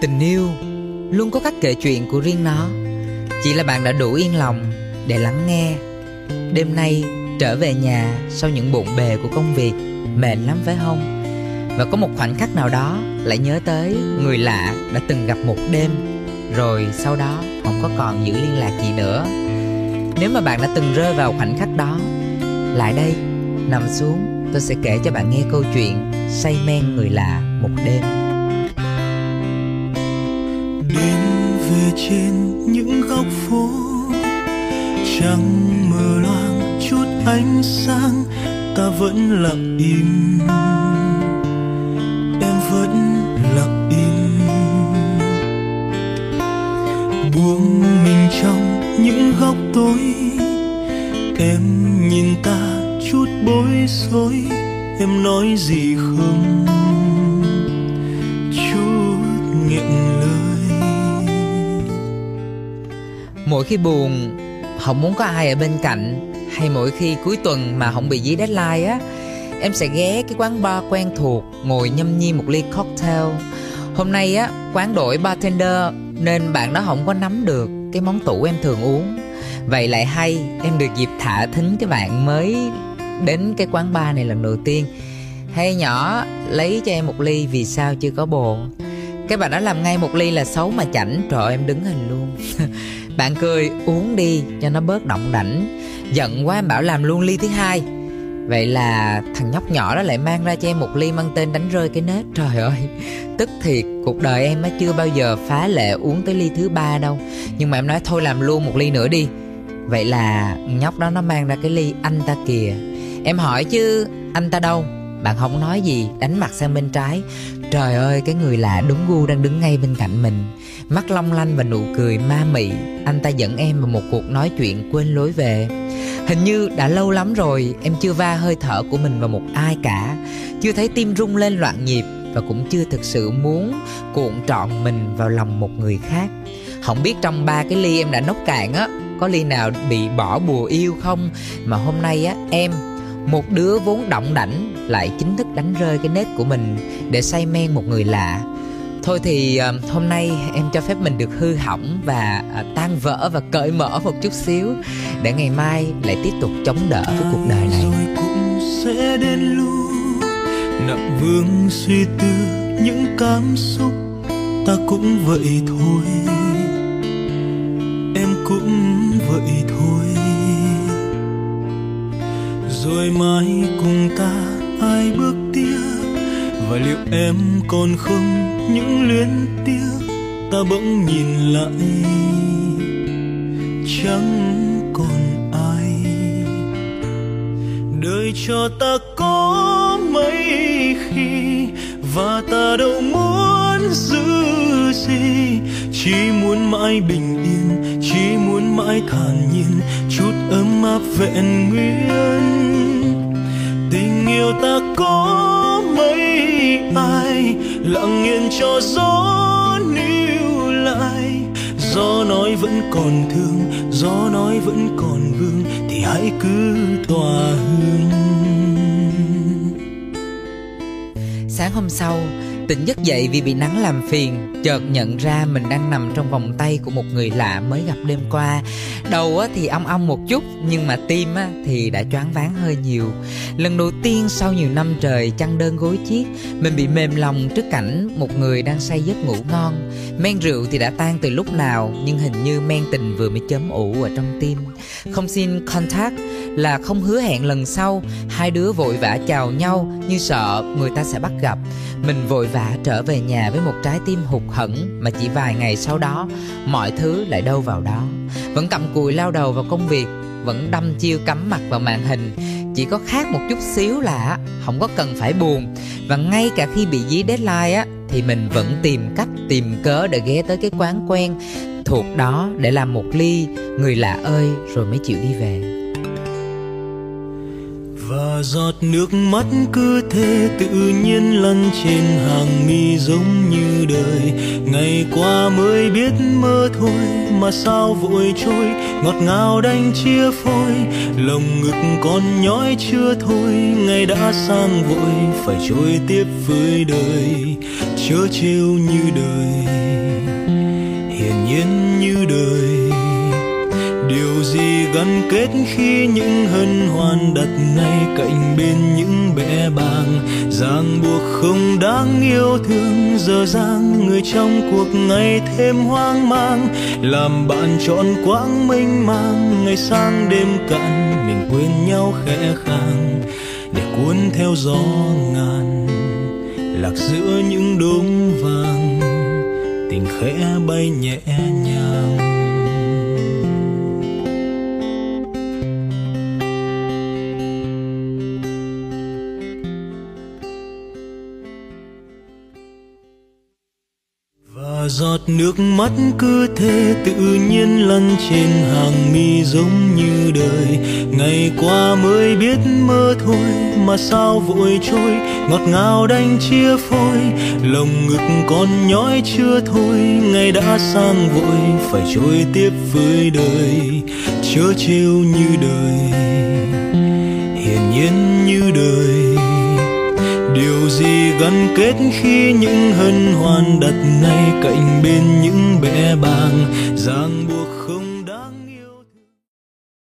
Tình yêu luôn có các kể chuyện của riêng nó. Chỉ là bạn đã đủ yên lòng để lắng nghe. Đêm nay trở về nhà sau những bộn bề của công việc Mệt lắm phải không? Và có một khoảnh khắc nào đó lại nhớ tới người lạ đã từng gặp một đêm Rồi sau đó không có còn giữ liên lạc gì nữa. Nếu mà bạn đã từng rơi vào khoảnh khắc đó Lại đây, nằm xuống tôi sẽ kể cho bạn nghe câu chuyện Say men người lạ một đêm. Về trên những góc phố. Trăng mờ loang, chút ánh sáng, ta vẫn lặng im. Em vẫn lặng im. Buông mình trong những góc tối. Em nhìn ta, chút bối rối, em nói gì không? Mỗi khi buồn, Không muốn có ai ở bên cạnh, Hay mỗi khi cuối tuần mà không bị dí deadline á, Em sẽ ghé cái quán bar quen thuộc Ngồi nhâm nhi một ly cocktail. Hôm nay á, Quán đổi bartender Nên bạn đó không có nắm được Cái món tủ em thường uống. Vậy lại hay, Em được dịp thả thính cái bạn mới Đến cái quán bar này lần đầu tiên. Hay nhỏ, Lấy cho em một ly vì sao chưa có bồ cái bạn đó làm ngay một ly là xấu mà chảnh. Trời ơi, em đứng hình luôn. Bạn cười uống đi cho nó bớt động đảnh. Giận quá em bảo làm luôn ly thứ hai. Vậy là thằng nhóc nhỏ đó lại mang ra cho em một ly mang tên đánh rơi cái nết. Trời ơi Tức thiệt cuộc đời em á chưa bao giờ phá lệ uống tới ly thứ ba đâu. Nhưng mà em nói thôi làm luôn một ly nữa đi. Vậy là nhóc đó nó mang ra cái ly anh ta kìa. Em hỏi chứ anh ta đâu? Bạn không nói gì, đánh mặt sang bên trái. Trời ơi, cái người lạ đúng gu đang đứng ngay bên cạnh mình. Mắt long lanh và nụ cười ma mị. Anh ta dẫn em vào một cuộc nói chuyện quên lối về. Hình như đã lâu lắm rồi, Em chưa va hơi thở của mình vào một ai cả. Chưa thấy tim rung lên loạn nhịp Và cũng chưa thực sự muốn cuộn trọn mình vào lòng một người khác. Không biết trong ba cái ly em đã nốc cạn á, Có ly nào bị bỏ bùa yêu không? Mà hôm nay á, em một đứa vốn động đảnh lại chính thức đánh rơi cái nết của mình để say men một người lạ. Thôi thì ờ, hôm nay em cho phép mình được hư hỏng và ờ, tan vỡ và cởi mở một chút xíu để ngày mai lại tiếp tục chống đỡ với cuộc đời này. Rồi cũng sẽ đến lúc nặng vương suy tư những cảm xúc ta cũng vậy thôi. Em cũng vậy thôi. Rồi mai cùng ta, ai bước tiếp? Và liệu em còn không những luyến tiếc? Ta bỗng nhìn lại, chẳng còn ai. Đời cho ta có mấy khi, và ta đâu muốn giữ gì? Chỉ muốn mãi bình yên, chỉ muốn mãi thản nhiên, chút ấm áp vẹn nguyên nhiều ta có mấy ai lặng yên cho gió níu lại. Gió nói vẫn còn thương, gió nói vẫn còn vương, thì hãy cứ tỏa hương. Sáng hôm sau tỉnh giấc dậy vì bị nắng làm phiền, chợt nhận ra mình đang nằm trong vòng tay của một người lạ mới gặp đêm qua. Đầu thì ong ong một chút, nhưng mà tim thì đã choáng váng hơi nhiều. Lần đầu tiên sau nhiều năm trời chăn đơn gối chiếc, mình bị mềm lòng trước cảnh một người đang say giấc ngủ ngon. Men rượu thì đã tan từ lúc nào, nhưng hình như men tình vừa mới chấm ủ ở trong tim. Không xin contact là không hứa hẹn lần sau, hai đứa vội vã chào nhau như sợ người ta sẽ bắt gặp. Mình vội vã trở về nhà với một trái tim hụt hẫng mà chỉ vài ngày sau đó, mọi thứ lại đâu vào đó. Vẫn cầm cùi lao đầu vào công việc, vẫn đâm chiêu cắm mặt vào màn hình. Chỉ có khác một chút xíu là không có cần phải buồn. Và ngay cả khi bị dí deadline á, thì mình vẫn tìm cách, tìm cớ để ghé tới cái quán quen thuộc đó để làm một ly. Người lạ ơi, rồi mới chịu đi về và giọt nước mắt cứ thế tự nhiên lăn trên hàng mi giống như đời. Ngày qua mới biết mơ thôi, mà sao vội trôi, ngọt ngào đành chia phôi. Lòng ngực còn nhói chưa thôi, ngày đã sang vội, phải trôi tiếp với đời. Chớ trêu như đời. Hiển nhiên gắn kết khi những hân hoan đặt ngay cạnh bên những bẽ bàng. Ràng buộc không đáng yêu thương giờ giang người trong cuộc ngày thêm hoang mang. Làm bạn trọn quãng mênh mang, ngày sang đêm cạn mình quên nhau khẽ khàng. Để cuốn theo gió ngàn, lạc giữa những đốm vàng. Tình khẽ bay nhẹ nhàng. Và giọt nước mắt cứ thế tự nhiên lăn trên hàng mi giống như đời. Ngày qua mới biết mơ thôi, mà sao vội trôi, ngọt ngào đành chia phôi. Lòng ngực còn nhói chưa thôi, ngày đã sang vội, phải trôi tiếp với đời. Chớ trêu như đời hiển nhiên như đời điều gì gắn kết khi những hân hoan đặt ngay cạnh bên những bẽ bàng ràng buộc